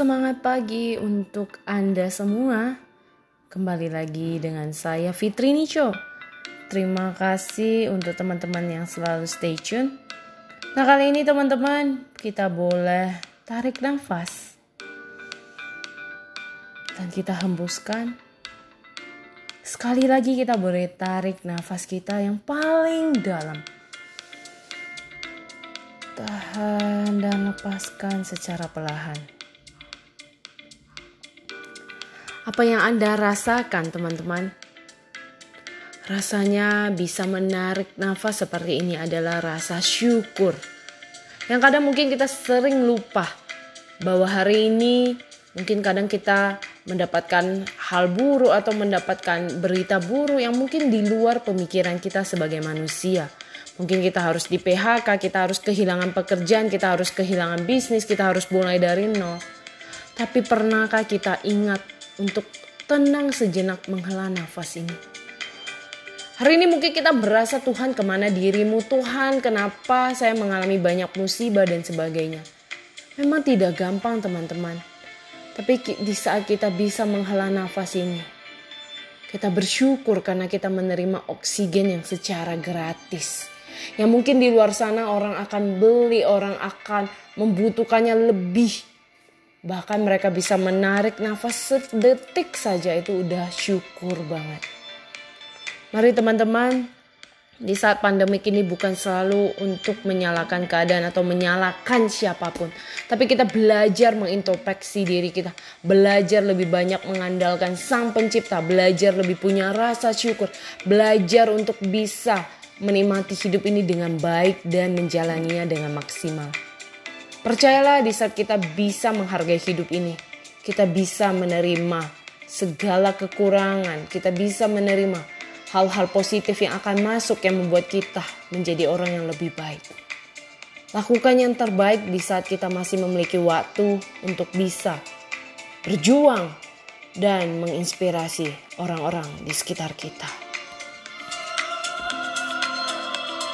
Semangat pagi untuk Anda semua. Kembali lagi dengan saya Fitri Nico. Terima kasih untuk teman-teman yang selalu stay tune. Nah kali ini teman-teman kita boleh tarik nafas. Dan kita hembuskan. Sekali lagi kita boleh tarik nafas kita yang paling dalam. Tahan dan lepaskan secara perlahan. Apa yang Anda rasakan, teman-teman? Rasanya bisa menarik nafas seperti ini adalah rasa syukur. Yang kadang mungkin kita sering lupa bahwa hari ini mungkin kadang kita mendapatkan hal buruk atau mendapatkan berita buruk yang mungkin di luar pemikiran kita sebagai manusia. Mungkin kita harus di PHK, kita harus kehilangan pekerjaan, kita harus kehilangan bisnis, kita harus mulai dari nol. Tapi pernahkah kita ingat untuk tenang sejenak menghela nafas ini. Hari ini mungkin kita berasa Tuhan ke mana dirimu Tuhan kenapa saya mengalami banyak musibah dan sebagainya. Memang tidak gampang teman-teman. Tapi di saat kita bisa menghela nafas ini. Kita bersyukur karena kita menerima oksigen yang secara gratis. Yang mungkin di luar sana orang akan beli, orang akan membutuhkannya lebih Bahkan mereka bisa menarik nafas sedetik saja itu udah syukur banget. Mari teman-teman, di saat pandemik ini bukan selalu untuk menyalahkan keadaan atau menyalahkan siapa pun. Tapi kita belajar mengintrospeksi diri kita. Belajar lebih banyak mengandalkan sang pencipta. Belajar lebih punya rasa syukur. Belajar untuk bisa menikmati hidup ini dengan baik dan menjalaninya dengan maksimal. Percayalah di saat kita bisa menghargai hidup ini, kita bisa menerima segala kekurangan, kita bisa menerima hal-hal positif yang akan masuk yang membuat kita menjadi orang yang lebih baik. Lakukan yang terbaik di saat kita masih memiliki waktu untuk bisa berjuang dan menginspirasi orang-orang di sekitar kita.